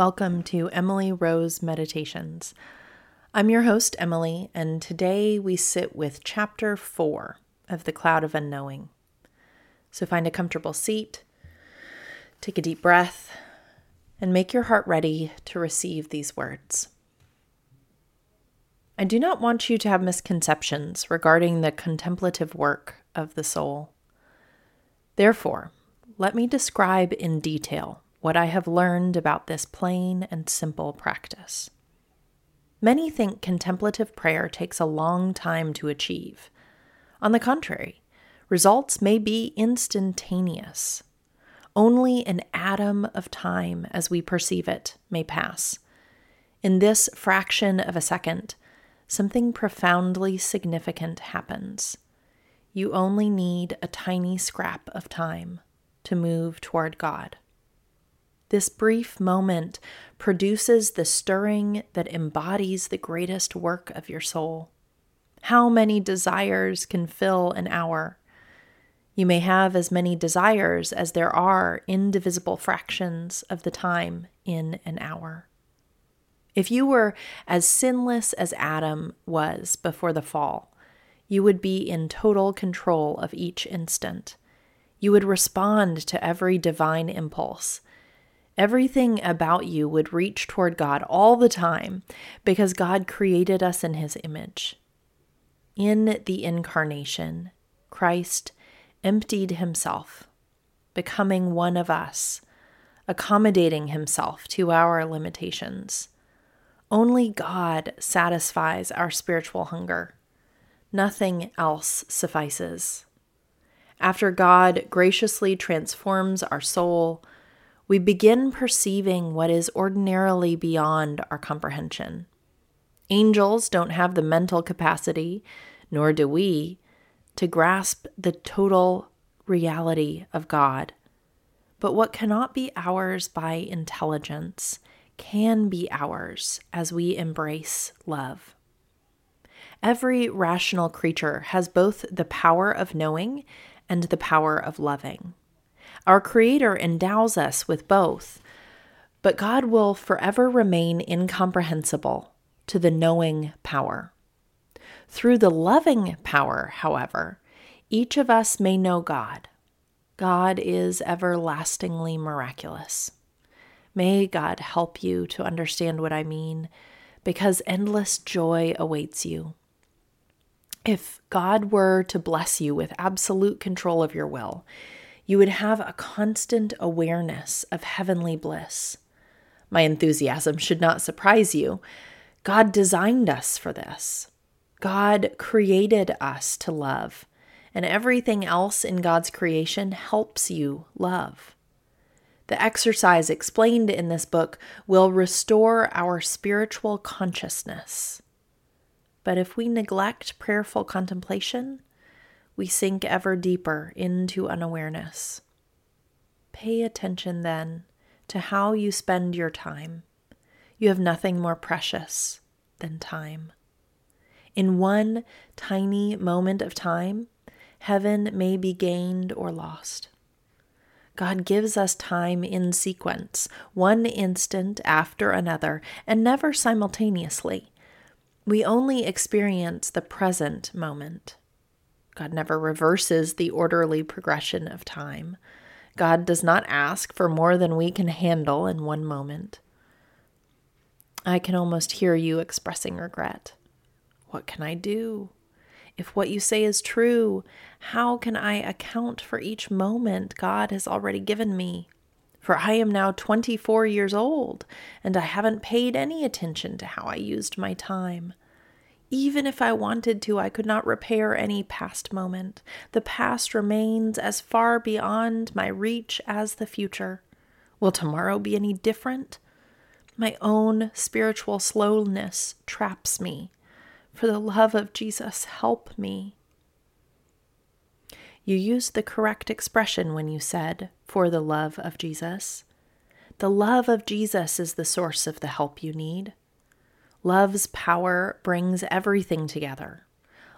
Welcome to Emily Rose Meditations. I'm your host, Emily, and today we sit with chapter four of The Cloud of Unknowing. So find a comfortable seat, take a deep breath, and make your heart ready to receive these words. I do not want you to have misconceptions regarding the contemplative work of the soul. Therefore, let me describe in detail what I have learned about this plain and simple practice. Many think contemplative prayer takes a long time to achieve. On the contrary, results may be instantaneous. Only an atom of time as we perceive it may pass. In this fraction of a second, something profoundly significant happens. You only need a tiny scrap of time to move toward God. This brief moment produces the stirring that embodies the greatest work of your soul. How many desires can fill an hour? You may have as many desires as there are indivisible fractions of the time in an hour. If you were as sinless as Adam was before the fall, you would be in total control of each instant. You would respond to every divine impulse Everything about you would reach toward God all the time because God created us in His image. In the incarnation, Christ emptied Himself, becoming one of us, accommodating Himself to our limitations. Only God satisfies our spiritual hunger. Nothing else suffices. After God graciously transforms our soul, we begin perceiving what is ordinarily beyond our comprehension. Angels don't have the mental capacity, nor do we, to grasp the total reality of God. But what cannot be ours by intelligence can be ours as we embrace love. Every rational creature has both the power of knowing and the power of loving. Our Creator endows us with both, but God will forever remain incomprehensible to the knowing power. Through the loving power, however, each of us may know God. God is everlastingly miraculous. May God help you to understand what I mean, because endless joy awaits you. If God were to bless you with absolute control of your will, you would have a constant awareness of heavenly bliss. My enthusiasm should not surprise you. God designed us for this. God created us to love, and everything else in God's creation helps you love. The exercise explained in this book will restore our spiritual consciousness. But if we neglect prayerful contemplation, we sink ever deeper into unawareness. Pay attention then to how you spend your time. You have nothing more precious than time. In one tiny moment of time, heaven may be gained or lost. God gives us time in sequence, one instant after another, and never simultaneously. We only experience the present moment. God never reverses the orderly progression of time. God does not ask for more than we can handle in one moment. I can almost hear you expressing regret. What can I do? If what you say is true, how can I account for each moment God has already given me? For I am now 24 years old, and I haven't paid any attention to how I used my time. Even if I wanted to, I could not repair any past moment. The past remains as far beyond my reach as the future. Will tomorrow be any different? My own spiritual slowness traps me. For the love of Jesus, help me. You used the correct expression when you said, for the love of Jesus. The love of Jesus is the source of the help you need. Love's power brings everything together.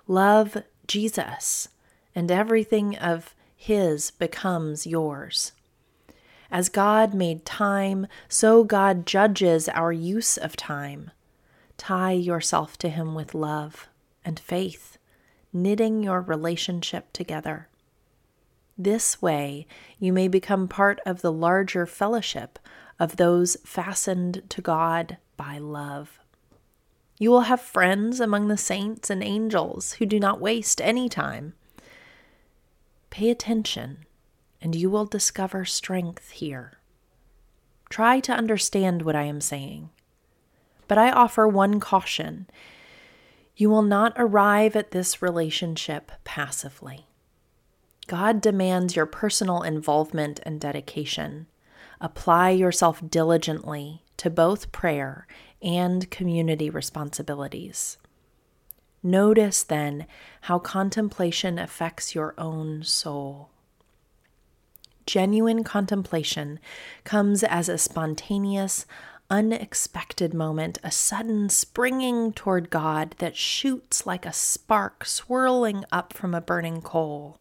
Love Jesus, and everything of His becomes yours. As God made time, so God judges our use of time. Tie yourself to Him with love and faith, knitting your relationship together. This way, you may become part of the larger fellowship of those fastened to God by love. You will have friends among the saints and angels who do not waste any time. Pay attention, and you will discover strength here. Try to understand what I am saying. But I offer one caution you will not arrive at this relationship passively. God demands your personal involvement and dedication. Apply yourself diligently to both prayer and community responsibilities. Notice then how contemplation affects your own soul. Genuine contemplation comes as a spontaneous, unexpected moment, a sudden springing toward God that shoots like a spark swirling up from a burning coal.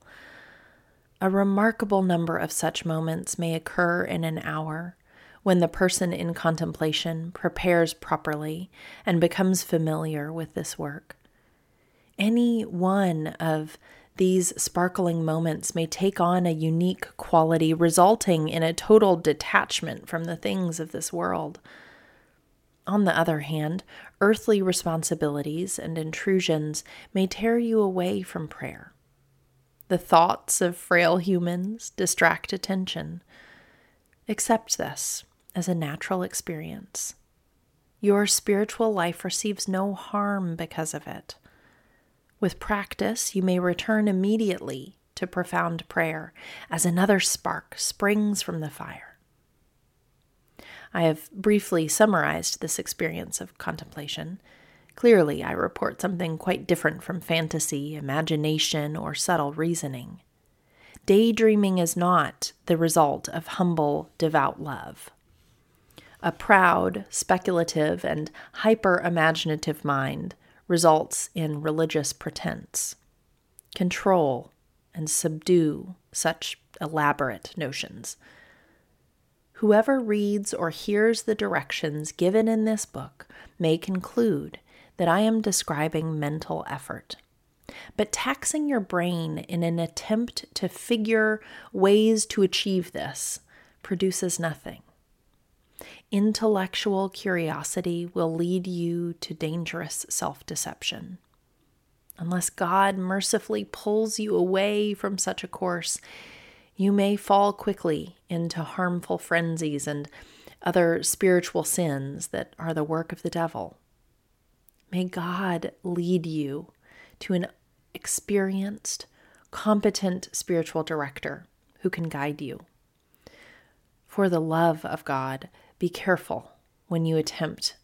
A remarkable number of such moments may occur in an hour when the person in contemplation prepares properly and becomes familiar with this work. Any one of these sparkling moments may take on a unique quality, resulting in a total detachment from the things of this world. On the other hand, earthly responsibilities and intrusions may tear you away from prayer the thoughts of frail humans distract attention. Accept this as a natural experience. Your spiritual life receives no harm because of it. With practice, you may return immediately to profound prayer as another spark springs from the fire. I have briefly summarized this experience of contemplation Clearly, I report something quite different from fantasy, imagination, or subtle reasoning. Daydreaming is not the result of humble, devout love. A proud, speculative, and hyper imaginative mind results in religious pretense. Control and subdue such elaborate notions. Whoever reads or hears the directions given in this book may conclude that I am describing mental effort. But taxing your brain in an attempt to figure ways to achieve this produces nothing. Intellectual curiosity will lead you to dangerous self deception. Unless God mercifully pulls you away from such a course, you may fall quickly into harmful frenzies and other spiritual sins that are the work of the devil. May God lead you to an experienced, competent spiritual director who can guide you. For the love of God, be careful when you attempt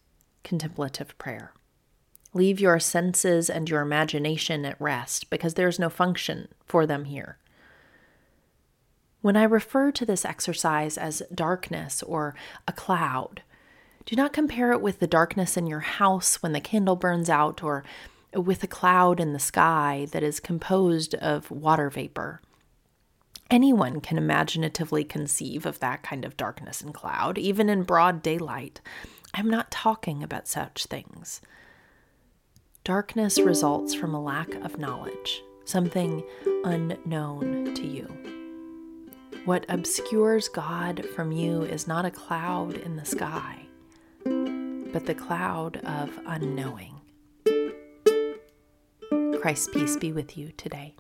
contemplative prayer. Leave your senses and your imagination at rest because there is no function for them here. When I refer to this exercise as darkness or a cloud, do not compare it with the darkness in your house when the candle burns out or with a cloud in the sky that is composed of water vapor. Anyone can imaginatively conceive of that kind of darkness and cloud, even in broad daylight. I'm not talking about such things. Darkness results from a lack of knowledge, something unknown to you. What obscures God from you is not a cloud in the sky, but the cloud of unknowing. Christ's peace be with you today.